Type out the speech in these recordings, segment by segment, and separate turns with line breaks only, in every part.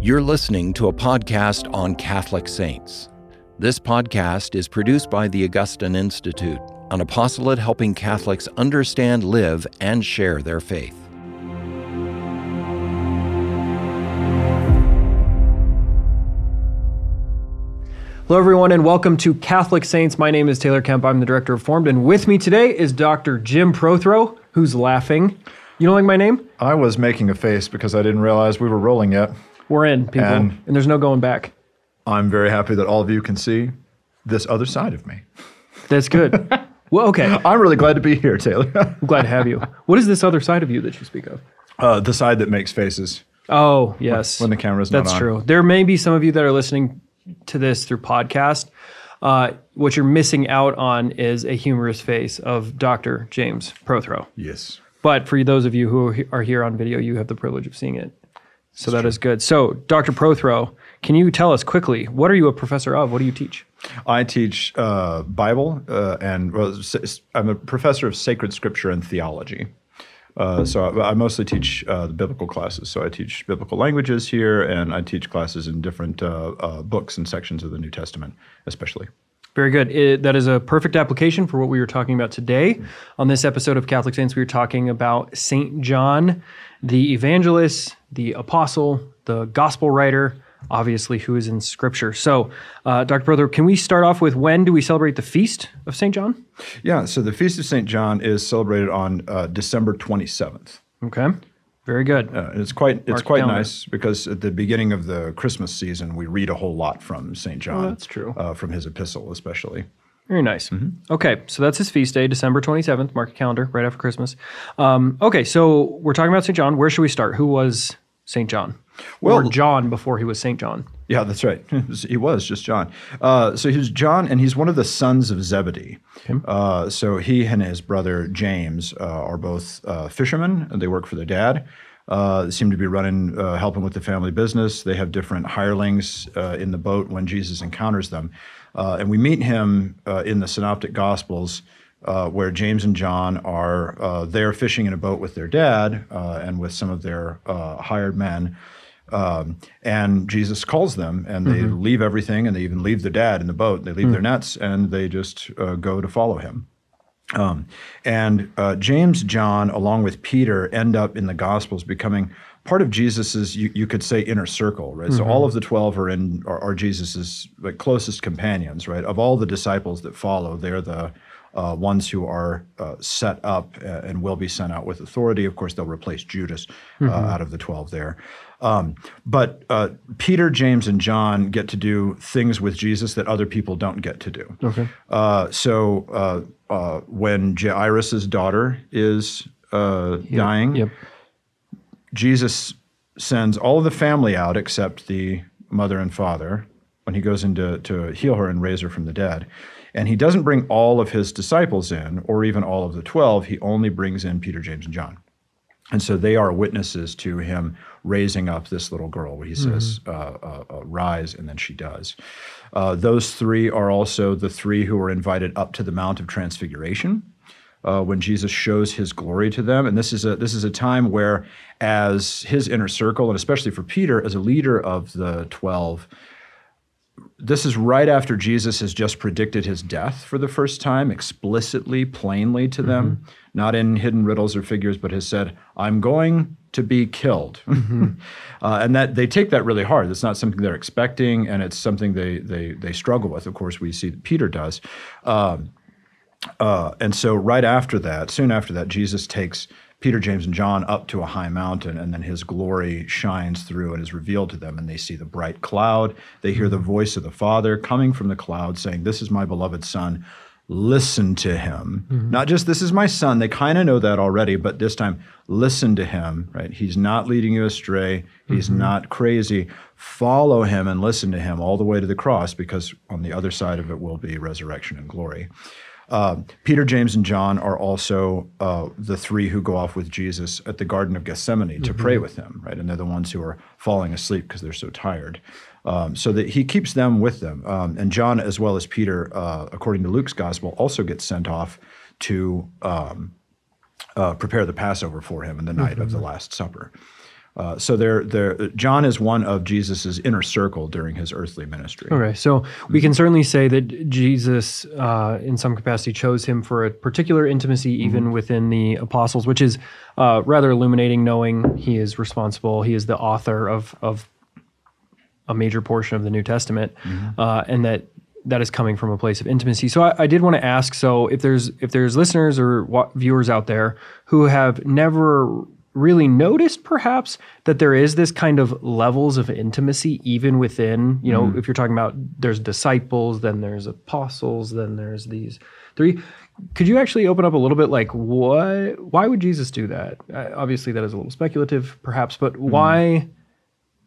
You're listening to a podcast on Catholic saints. This podcast is produced by the Augustine Institute, an apostolate helping Catholics understand, live, and share their faith.
Hello, everyone, and welcome to Catholic Saints. My name is Taylor Kemp. I'm the director of Formed, and with me today is Dr. Jim Prothro, who's laughing. You don't like my name?
I was making a face because I didn't realize we were rolling yet.
We're in, people, and,
and
there's no going back.
I'm very happy that all of you can see this other side of me.
That's good. well, okay.
I'm really glad to be here, Taylor.
I'm glad to have you. What is this other side of you that you speak of?
Uh, the side that makes faces.
Oh, yes.
When, when the camera's not
That's
on.
true. There may be some of you that are listening to this through podcast. Uh, what you're missing out on is a humorous face of Dr. James Prothro.
Yes.
But for those of you who are here on video, you have the privilege of seeing it. So that is good. So, Dr. Prothro, can you tell us quickly what are you a professor of? What do you teach?
I teach uh, Bible uh, and well, I'm a professor of sacred scripture and theology. Uh, so I, I, mostly teach uh, the biblical classes. So I teach biblical languages here, and I teach classes in different uh, uh, books and sections of the New Testament, especially.
Very good. It, that is a perfect application for what we were talking about today. On this episode of Catholic Saints, we were talking about Saint John, the evangelist, the apostle, the gospel writer, obviously, who is in Scripture. So, uh, Dr. Prothro, can we start off with when do we celebrate the feast of St. John?
Yeah, so the Feast of St. John is celebrated on uh, December 27th.
Okay. Very good.
Uh, it's quite it's quite nice because at the beginning of the Christmas season we read a whole lot from St. John.
Oh, that's true.
Uh, from his epistle, especially.
Very nice. Mm-hmm. Okay, so that's his feast day, December 27th. Mark a calendar, right after Christmas. Um, okay, so we're talking about St. John. Where should we start? Who was St. John? Well, or John before he was St. John.
Yeah, that's right. he was just John. Uh, so he's John, and he's one of the sons of Zebedee. Uh, so he and his brother James uh, are both uh, fishermen, and they work for their dad. Uh, seem to be running, uh, helping with the family business. They have different hirelings in the boat when Jesus encounters them. and we meet him in the Synoptic Gospels. Uh, where James and John are uh, there fishing in a boat with their dad uh, and with some of their hired men. Um, and Jesus calls them, and they mm-hmm. leave everything, and they even leave their dad in the boat. They leave mm-hmm. their nets, and they just uh, go to follow him. Um, and uh, James, John, along with Peter, end up in the Gospels becoming part of Jesus's, you, you could say, inner circle, right? Mm-hmm. So all of the twelve are in are, are Jesus's like closest companions, right? Of all the disciples that follow, they're the uh, ones who are uh, set up uh, and will be sent out with authority. Of course, they'll replace Judas uh, mm-hmm. out of the 12 there. Um, but uh, Peter, James, and John get to do things with Jesus that other people don't get to do.
Okay.
Uh, so when Jairus' daughter is yep. dying,
yep.
Jesus sends all of the family out except the mother and father when he goes in to, to heal her and raise her from the dead. And he doesn't bring all of his disciples in, or even all of the 12. He only brings in Peter, James, and John. And so they are witnesses to him raising up this little girl. He says, mm-hmm. uh, uh, uh, Rise, and then she does. Uh, those three are also the three who are invited up to the Mount of Transfiguration. Uh, when Jesus shows his glory to them. And this is a this is a time where, as his inner circle, and especially for Peter, as a leader of the twelve, this is right after Jesus has just predicted his death for the first time, explicitly, plainly to them, mm-hmm. not in hidden riddles or figures, but has said, I'm going to be killed. Mm-hmm. uh, and that they take that really hard. It's not something they're expecting, and it's something they, they, they struggle with. Of course, we see that Peter does. Um, uh, and so, right after that, soon after that, Jesus takes Peter, James, and John up to a high mountain, and then his glory shines through and is revealed to them. And they see the bright cloud. They hear the voice of the Father coming from the cloud saying, This is my beloved Son. Listen to him. Mm-hmm. Not just this is my son. They kind of know that already, but this time, listen to him, right? He's not leading you astray. He's mm-hmm. not crazy. Follow him and listen to him all the way to the cross because on the other side of it will be resurrection and glory. Uh, Peter, James, and John are also uh, the three who go off with Jesus at the Garden of Gethsemane mm-hmm. to pray with him, right? And they're the ones who are falling asleep because they're so tired. Um, so that he keeps them with them. Um, and John, as well as Peter, uh, according to Luke's gospel, also gets sent off to um, uh, prepare the Passover for him in the night mm-hmm. of the mm-hmm. Last Supper. Uh, so they're, they're, John is one of Jesus's inner circle during his earthly ministry.
Okay, so we can certainly say that Jesus, uh, in some capacity, chose him for a particular intimacy, even within the apostles, which is uh, rather illuminating, knowing he is responsible. He is the author of of a major portion of the New Testament, uh, and that that is coming from a place of intimacy. So I, I did want to ask: so if there's if there's listeners or wa- viewers out there who have never really noticed perhaps that there is this kind of levels of intimacy even within you know if you're talking about there's disciples then there's apostles then there's these three. Could you actually open up a little bit like what why would jesus do that? Uh, obviously that is a little speculative perhaps but why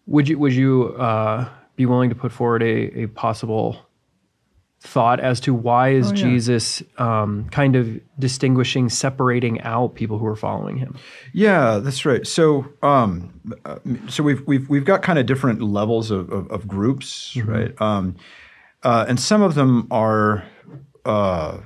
would you would you uh, be willing to put forward a, a possible thought as to why is
yeah.
jesus um, kind of distinguishing separating out people who are following him
Yeah, that's right. So, um, uh, so we've we've we've got kind of different levels of of, of groups, right? Um, uh, and some of them are uh,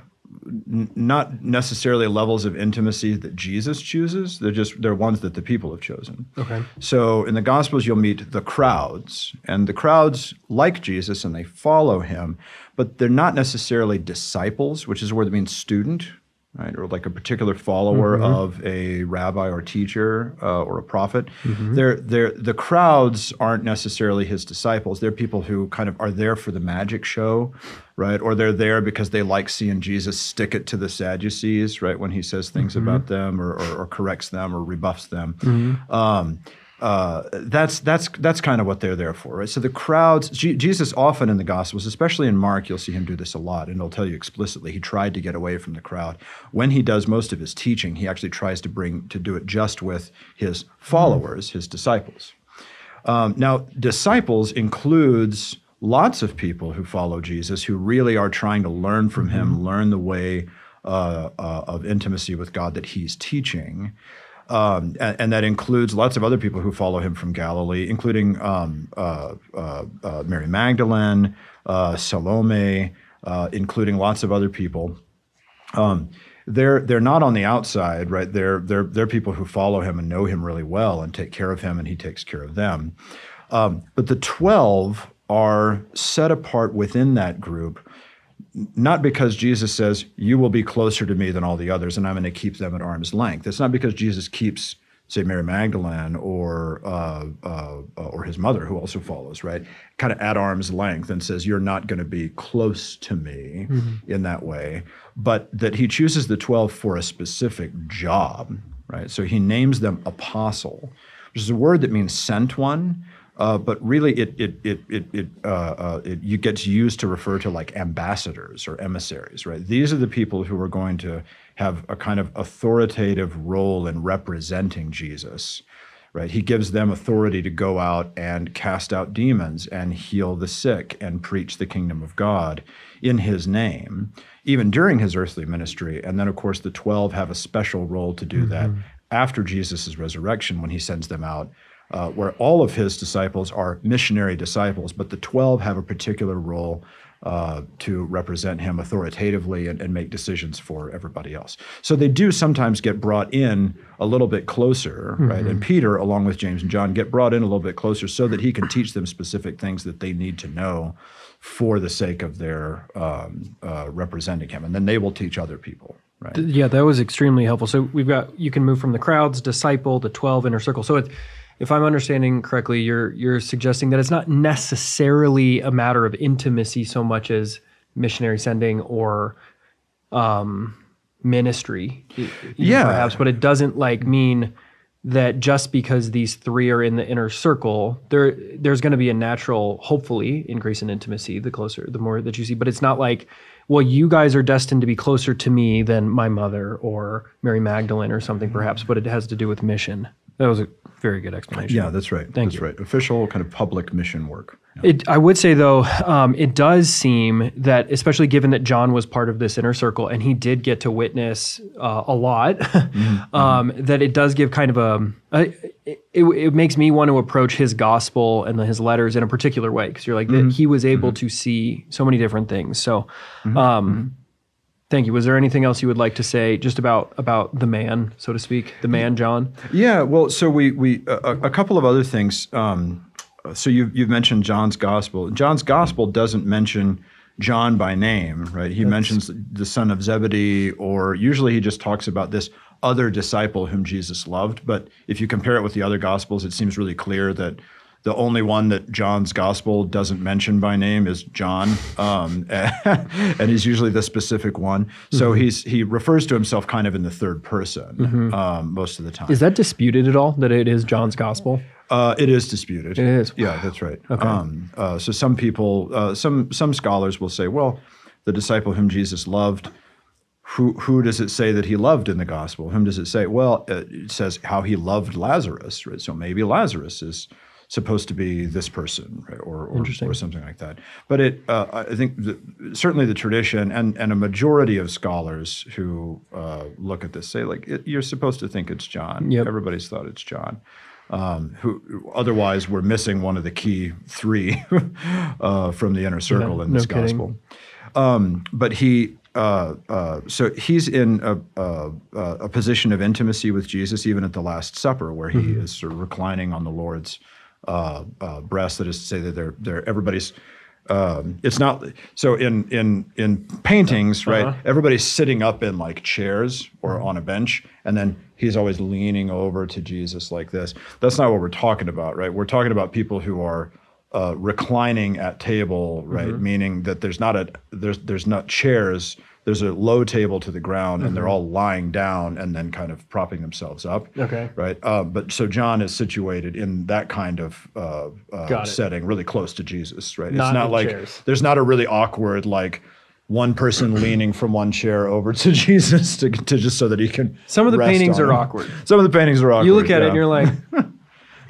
n- not necessarily levels of intimacy that Jesus chooses. They're just they're ones that the people have chosen.
okay
So in the Gospels, you'll meet the crowds, and the crowds like Jesus and they follow him, but they're not necessarily disciples, which is word that means student, right? Or like a particular follower of a rabbi or teacher uh, or a prophet. They're, they're, the crowds aren't necessarily his disciples. They're people who kind of are there for the magic show, right? Or they're there because they like seeing Jesus stick it to the Sadducees, right? When he says things about them or, or, or corrects them or rebuffs them. Um, uh, that's that's that's kind of what they're there for, right? So the crowds, Je- Jesus often in the Gospels, especially in Mark, you'll see him do this a lot, and he'll tell you explicitly he tried to get away from the crowd. When he does most of his teaching, he actually tries to bring to do it just with his followers, his disciples. Um, now, disciples includes lots of people who follow Jesus who really are trying to learn from him, learn the way uh, uh, of intimacy with God that he's teaching. Um, and, and that includes lots of other people who follow him from Galilee, including um, uh, uh, uh, Mary Magdalene, uh, Salome, uh, including lots of other people um, they're they're not on the outside, right? They're they're they're people who follow him and know him really well and take care of him, and he takes care of them. Um, but the twelve are set apart within that group, not because Jesus says you will be closer to me than all the others, and I'm going to keep them at arm's length. It's not because Jesus keeps say Mary Magdalene or uh, uh, or his mother, who also follows, right, kind of at arm's length, and says you're not going to be close to me in that way, but that he chooses the twelve for a specific job, right? So he names them apostle, which is a word that means sent one. Uh, but really, it it it it, it, uh, uh, it you gets used to refer to like ambassadors or emissaries, right? These are the people who are going to have a kind of authoritative role in representing Jesus, right? He gives them authority to go out and cast out demons and heal the sick and preach the kingdom of God in His name, even during His earthly ministry. And then, of course, the twelve have a special role to do that after Jesus' resurrection when He sends them out uh, where all of his disciples are missionary disciples, but the 12 have a particular role uh, to represent him authoritatively and, and make decisions for everybody else. So they do sometimes get brought in a little bit closer, right? And Peter, along with James and John, get brought in a little bit closer so that he can teach them specific things that they need to know for the sake of their um, uh, representing him. And then they will teach other people, right?
Yeah, that was extremely helpful. So we've got you can move from the crowds, disciple, the twelve inner circle. So it, if I'm understanding correctly, you're you're suggesting that it's not necessarily a matter of intimacy so much as missionary sending or um, ministry,
Yeah.
perhaps. But it doesn't like mean that just because these three are in the inner circle, there there's going to be a natural, hopefully, increase in intimacy the closer, the more that you see. But it's not like, well, you guys are destined to be closer to me than my mother or Mary Magdalene or something, perhaps. But it has to do with mission. That was a very good explanation.
Yeah, that's right.
Thank
that's
you.
right. Official kind of public mission work. Yeah.
It, I would say though, um, it does seem that, especially given that John was part of this inner circle and he did get to witness uh, a lot, um, that it does give kind of a. a it, it, makes me want to approach his gospel and his letters in a particular way because you're like that he was able to see so many different things. So, um, Thank you. Was there anything else you would like to say just about about the man, so to speak, the man John?
Yeah, well, so we we a, a couple of other things. Um, so you've you've mentioned John's gospel. John's gospel doesn't mention John by name, right? He mentions the son of Zebedee, or usually he just talks about this other disciple whom Jesus loved. But if you compare it with the other gospels, it seems really clear that the only one that John's gospel doesn't mention by name is John, um, and he's usually the specific one. So
Mm-hmm.
he's he refers to himself kind of in the third person um, most of the time.
Is that disputed at all that it is John's gospel?
Uh, it is disputed.
It is.
Yeah, that's right. Um, uh, so some people, uh, some some scholars will say, well, the disciple whom Jesus loved. Who, who does it say that he loved in the gospel? Whom does it say? Well, it says how he loved Lazarus, right? So maybe Lazarus is supposed to be this person, right? or or, or something like that. But it, uh, I think, the, certainly the tradition and and a majority of scholars who uh, look at this say like it, you're supposed to think it's John.
Yep.
Everybody's thought it's John um, who otherwise we're missing one of the key three uh, from the inner circle in this
kidding.
gospel. Um, but he, uh, uh, so he's in a, a, a position of intimacy with Jesus, even at the Last Supper, where he
Mm-hmm.
is sort of reclining on the Lord's uh, uh, breast. That is to say that they're, they're everybody's. Um, it's not so in in in paintings, right?
Uh-huh.
Everybody's sitting up in like chairs or
Mm-hmm.
on a bench, and then he's always leaning over to Jesus like this. That's not what we're talking about, right? We're talking about people who are uh, reclining at table, right?
Mm-hmm.
Meaning that there's not a there's there's not chairs. There's a low table to the ground, and
Mm-hmm.
they're all lying down and then kind of propping themselves up.
Okay.
Right. Uh, but so John is situated in that kind of uh, uh, setting, really close to Jesus. Right.
Not
it's not like
chairs.
there's not a really awkward like one person leaning from one chair over to Jesus to, to just so that he can.
Some of the paintings are awkward.
Some of the paintings are awkward.
You look at it and you're like,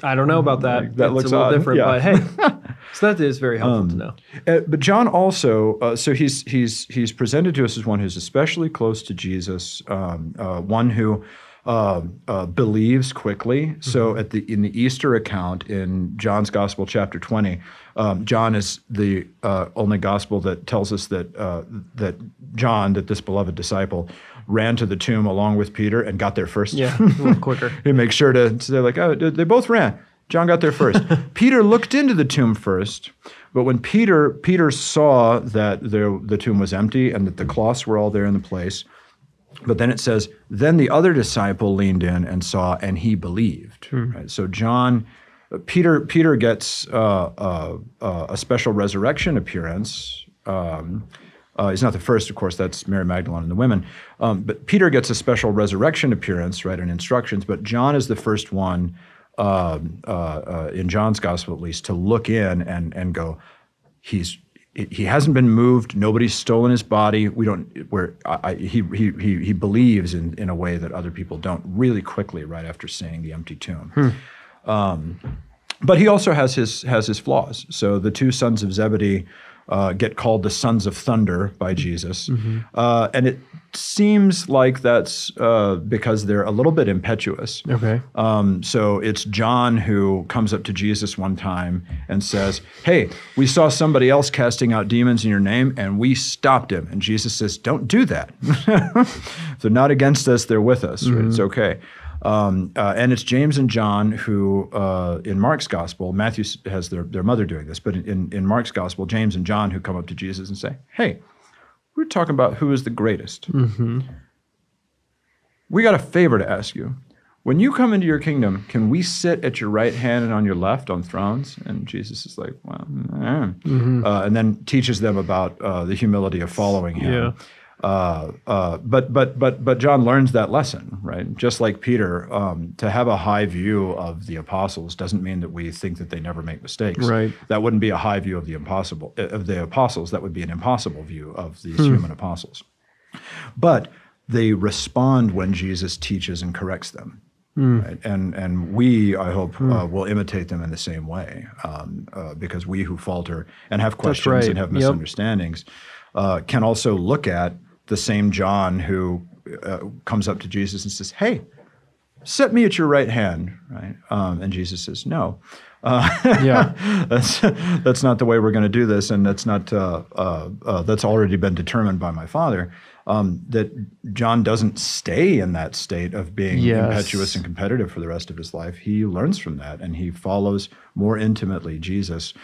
I don't know about that.
that
it's
looks
a little
odd.
different,
Yeah. Um,
but hey, so that is very helpful to know.
Uh, but John also, uh, so he's he's he's presented to us as one who's especially close to Jesus, um, uh, one who uh, uh, believes quickly. So at the in the Easter account in John's Gospel, chapter twenty, um, John is the uh, only gospel that tells us that uh, that John, that this beloved disciple, ran to the tomb along with Peter and got there first.
Yeah, a little quicker.
he makes sure to say like, oh, they both ran. John got there first. Peter looked into the tomb first, but when Peter Peter saw that there, the tomb was empty and that the cloths were all there in the place, but then it says, then the other disciple leaned in and saw, and he believed. Right? So John, uh, Peter Peter gets uh, uh, uh, a special resurrection appearance. Um, uh, he's not the first, of course. That's Mary Magdalene and the women. Um, but Peter gets a special resurrection appearance, right, in instructions. But John is the first one um, uh, uh, in John's gospel, at least, to look in and and go, he's he hasn't been moved. Nobody's stolen his body. We don't. Where I, I, he he he he believes in in a way that other people don't. Really quickly, right after seeing the empty tomb. Um, but he also has his has his flaws. So the two sons of Zebedee uh, get called the sons of thunder by Jesus, uh, and it seems like that's uh, because they're a little bit impetuous.
Okay.
Um, so it's John who comes up to Jesus one time and says, Hey, we saw somebody else casting out demons in your name and we stopped him. And Jesus says, Don't do that. they're not against us, they're with us. Right? It's okay. Um, uh, and it's James and John who, uh, in Mark's gospel, Matthew has their, their mother doing this, but in, in Mark's gospel, James and John who come up to Jesus and say, Hey, we're talking about who is the greatest we got a favor to ask you. When you come into your kingdom, can we sit at your right hand and on your left on thrones? And Jesus is like, well, mm, uh, and then teaches them about uh, the humility of following him.
Yeah.
Uh, uh, but but but but John learns that lesson, right? Just like Peter, um, to have a high view of the apostles doesn't mean that we think that they never make mistakes.
Right.
That wouldn't be a high view of the impossible of the apostles. That would be an impossible view of these human apostles but they respond when Jesus teaches and corrects them. Right? And and we, I hope, uh, will imitate them in the same way, um, uh, because we who falter and have questions
right.
and have
Yep.
misunderstandings uh, can also look at the same John who uh, comes up to Jesus and says, "Hey, set me at your right hand, right? Um, and Jesus says, no. Uh,
Yeah.
that's that's not the way we're going to do this, and that's not uh, uh, uh, that's already been determined by my Father. Um, that John doesn't stay in that state of being
Yes.
impetuous and competitive for the rest of his life. He learns from that, and he follows more intimately Jesus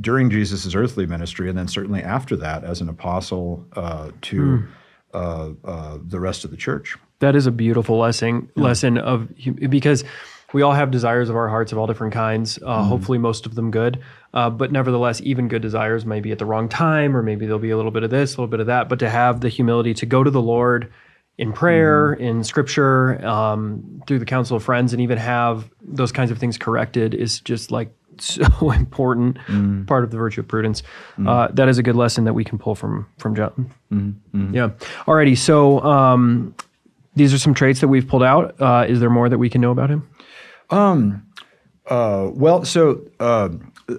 during Jesus' earthly ministry, and then certainly after that as an apostle uh, to uh, uh, the rest of the church.
That is a beautiful lesson lesson of because we all have desires of our hearts of all different kinds. Uh, Hopefully, most of them good, uh, but nevertheless, even good desires may be at the wrong time, or maybe there'll be a little bit of this, a little bit of that. But to have the humility to go to the Lord in prayer, in Scripture, um, through the council of friends, and even have those kinds of things corrected is just like so important part of the virtue of prudence. Uh, that is a good lesson that we can pull from from John. Yeah. Alrighty. So um, these are some traits that we've pulled out. Uh, is there more that we can know about him? Um.
Uh, well, so uh,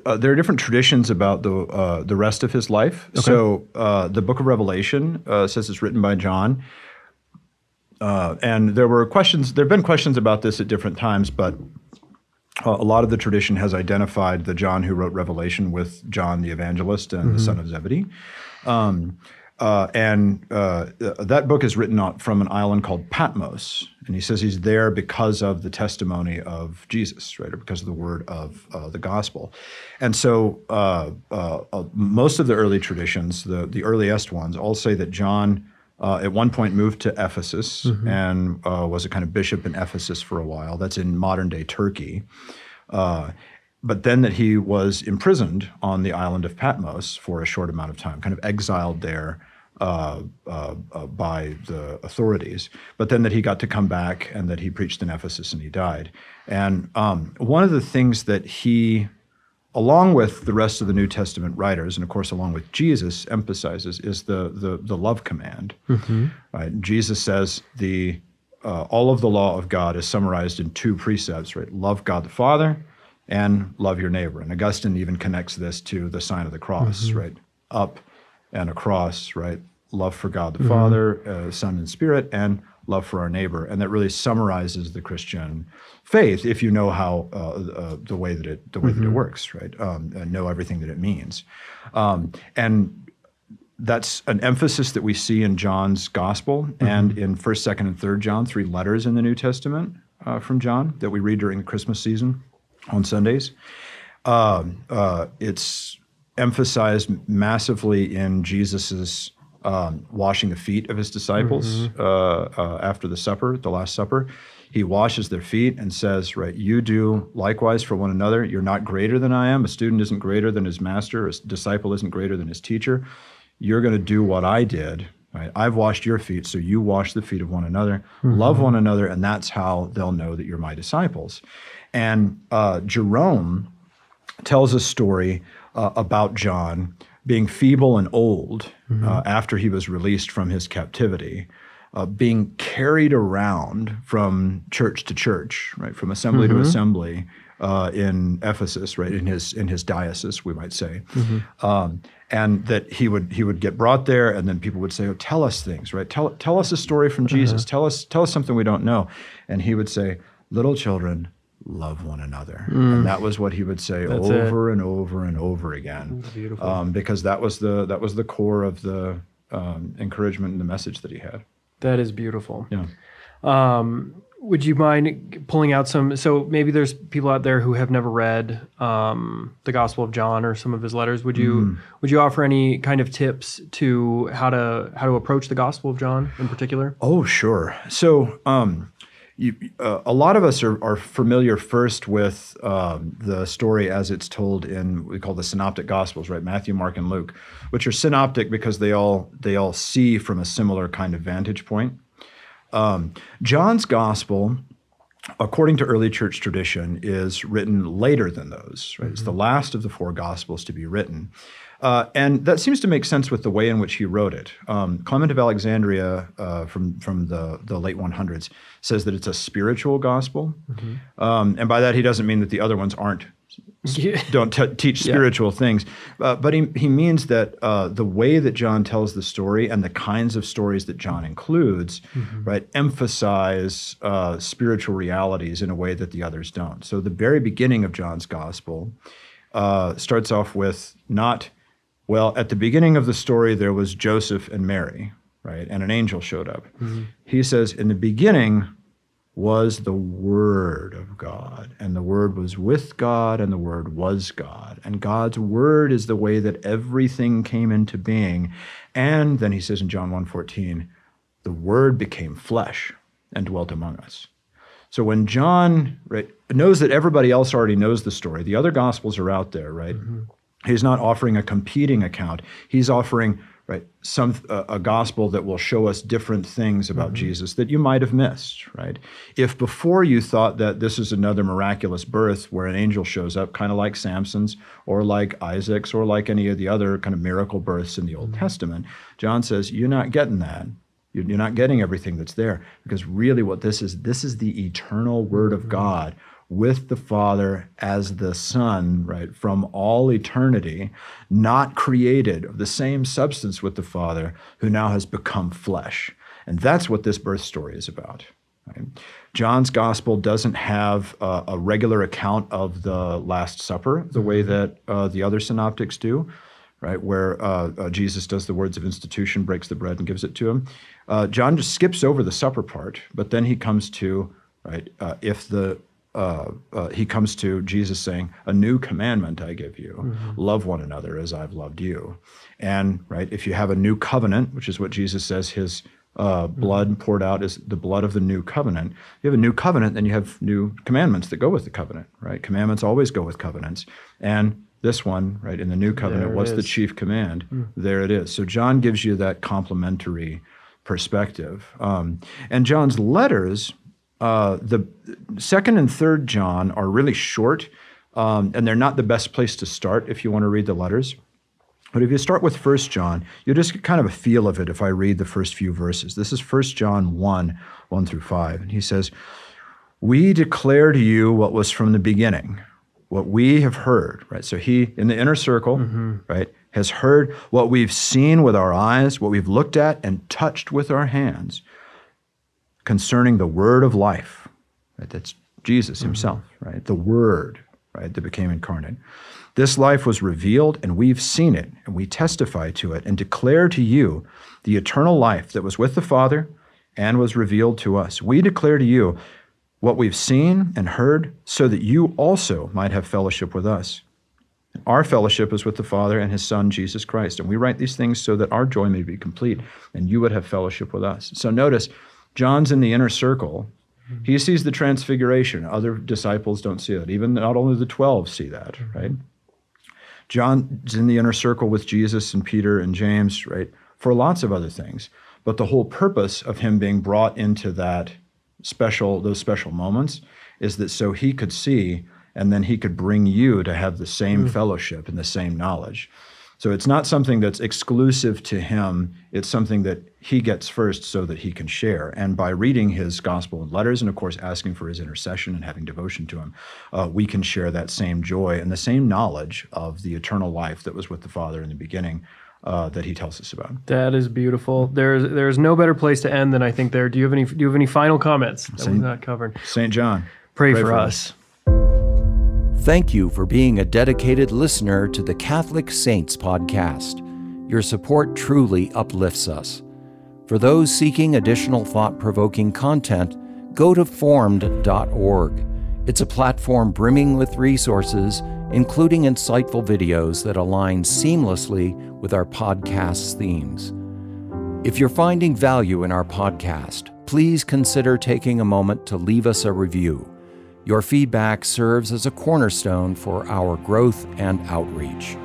uh, there are different traditions about the uh, the rest of his life. So uh, the Book of Revelation uh, says it's written by John, uh, and there were questions. There have been questions about this at different times, but uh, a lot of the tradition has identified the John who wrote Revelation with John the Evangelist and the son of Zebedee. Um, uh, and uh, that book is written on, from an island called Patmos. And he says he's there because of the testimony of Jesus, right, or because of the word of uh, the gospel. And so uh, uh, uh, most of the early traditions, the, the earliest ones, all say that John uh, at one point moved to Ephesus and uh, was a kind of bishop in Ephesus for a while. That's in modern day Turkey. Uh, but then that he was imprisoned on the island of Patmos for a short amount of time, kind of exiled there uh, uh, uh, by the authorities. But then that he got to come back and that he preached in Ephesus and he died. And um, one of the things that he along with the rest of the New Testament writers, and of course along with Jesus, emphasizes is the the, the love command. Right? Jesus says the uh, all of the law of God is summarized in two precepts. Right? Love God the Father and love your neighbor. And Augustine even connects this to the sign of the cross. Right? Up and across. Right? Love for God the Father, uh, Son, and Spirit, and love for our neighbor. And that really summarizes the Christian faith if you know how uh, uh, the way that it the way that it works, right? Um, know everything that it means. Um, and that's an emphasis that we see in John's gospel and in First, Second, and Third John, three letters in the New Testament uh, from John that we read during the Christmas season on Sundays. Um, uh, it's emphasized massively in Jesus's um, washing the feet of his disciples uh, uh, after the supper, the Last Supper. He washes their feet and says, "Right, you do likewise for one another. You're not greater than I am. A student isn't greater than his master. A disciple isn't greater than his teacher. You're going to do what I did." Right? I've washed your feet, so you wash the feet of one another. Love one another, and that's how they'll know that you're my disciples. And uh, Jerome tells a story uh, about John being feeble and old uh, after he was released from his captivity, uh, being carried around from church to church, right, from assembly to assembly uh, in Ephesus, right, in his in his diocese, we might say, um, and that he would he would get brought there, and then people would say, "Oh, tell us things, right? Tell tell us a story from Jesus. Tell us tell us something we don't know," and he would say, "Little children." Love one another. And that was what he would say
That's it.
over and over and over again.
beautiful.
Um, because that was the that was the core of the um, encouragement and the message that he had.
That is beautiful.
Yeah.
Um, would you mind pulling out some? So maybe there's people out there who have never read um, the Gospel of John or some of his letters. Would you would you offer any kind of tips to how to how to approach the Gospel of John in particular?
Oh, sure. So, um, you, uh, a lot of us are, are familiar first with um, the story as it's told in we call the synoptic gospels, right? Matthew, Mark, and Luke, which are synoptic because they all they all see from a similar kind of vantage point. Um, John's gospel, according to early church tradition, is written later than those. Right? It's the last of the four gospels to be written. Uh, and that seems to make sense with the way in which he wrote it. Um, Clement of Alexandria uh, from, from the, the late 100s says that it's a spiritual gospel. Mm-hmm. Um, and by that, he doesn't mean that the other ones aren't don't t- teach spiritual yeah. things. Uh, but he, he means that uh, the way that John tells the story and the kinds of stories that John includes, mm-hmm. right, emphasize uh, spiritual realities in a way that the others don't. So the very beginning of John's gospel uh, starts off with not, well, at the beginning of the story, there was Joseph and Mary, right, and an angel showed up. Mm-hmm. He says, in the beginning, was the Word of God, and the Word was with God, and the Word was God. And God's Word is the way that everything came into being. And then he says in John 1:14, the Word became flesh and dwelt among us. So when John right, knows that everybody else already knows the story, the other gospels are out there, right? Mm-hmm. He's not offering a competing account. He's offering right some uh, a gospel that will show us different things about mm-hmm. jesus that you might have missed right if before you thought that this is another miraculous birth where an angel shows up kind of like samson's or like isaac's or like any of the other kind of miracle births in the old mm-hmm. testament john says you're not getting that you're not getting everything that's there because really what this is this is the eternal word of mm-hmm. god with the Father as the Son, right, from all eternity, not created of the same substance with the Father, who now has become flesh. And that's what this birth story is about. Right? John's gospel doesn't have uh, a regular account of the Last Supper the way mm-hmm. that uh, the other synoptics do, right? Where uh, uh, Jesus does the words of institution, breaks the bread, and gives it to him. Uh, John just skips over the supper part, but then he comes to, right, uh, if the uh, uh, he comes to Jesus saying, "A new commandment I give you: mm-hmm. love one another as I've loved you." And right, if you have a new covenant, which is what Jesus says his uh, blood mm-hmm. poured out is the blood of the new covenant. You have a new covenant, then you have new commandments that go with the covenant. Right? Commandments always go with covenants, and this one, right, in the new covenant, what's the chief command? Mm. There it is. So John gives you that complementary perspective. Um, and John's letters uh, the second and third John are really short, um, and they're not the best place to start if you want to read the letters. But if you start with First John, you'll just get kind of a feel of it if I read the first few verses. This is First John 1 1 through 5. And he says, We declare to you what was from the beginning, what we have heard, right? So he, in the inner circle, mm-hmm. right, has heard what we've seen with our eyes, what we've looked at and touched with our hands concerning the word of life. Right? That's Jesus mm-hmm. himself, right? The word, right, that became incarnate. This life was revealed, and we've seen it, and we testify to it, and declare to you the eternal life that was with the Father and was revealed to us. We declare to you what we've seen and heard, so that you also might have fellowship with us. Our fellowship is with the Father and His Son, Jesus Christ. And we write these things so that our joy may be complete and you would have fellowship with us. So notice, John's in the inner circle. He sees the transfiguration. Other disciples don't see that. Even not only the 12 see that, right? John's in the inner circle with Jesus and Peter and James, right? For lots of other things. But the whole purpose of him being brought into that special, those special moments is that so he could see and then he could bring you to have the same mm. fellowship and the same knowledge. So it's not something that's exclusive to him. It's something that he gets first so that he can share. And by reading his gospel and letters, and of course asking for his intercession and having devotion to him, uh, we can share that same joy and the same knowledge of the eternal life that was with the Father in the beginning. Uh, that he tells us about.
That is beautiful. There's there's no better place to end than I think there. Do you have any Do you have any final comments that Saint, we've not covered?
Saint John,
pray, pray for, for, us. us.
Thank you for being a dedicated listener to the Catholic Saints podcast. Your support truly uplifts us. For those seeking additional thought provoking content, go to formed.org. It's a platform brimming with resources, including insightful videos that align seamlessly with our podcast's themes. If you're finding value in our podcast, please consider taking a moment to leave us a review. Your feedback serves as a cornerstone for our growth and outreach.